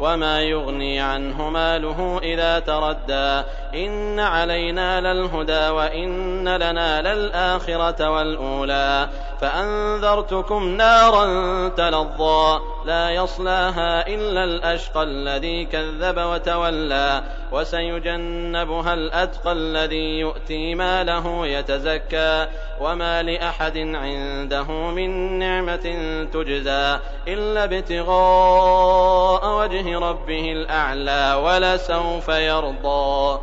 وما يغني عنه ماله إذا تردى إن علينا للهدى وإن لنا للآخرة والأولى فأنذرتكم نارا تلظى لا يصلاها إلا الأشقى الذي كذب وتولى وسيجنبها الأتقى الذي يؤتي ماله يتزكى وما لأحد عنده من نعمة تجزى إلا ابتغاء وجه ربه الأعلى ولسوف يرضى.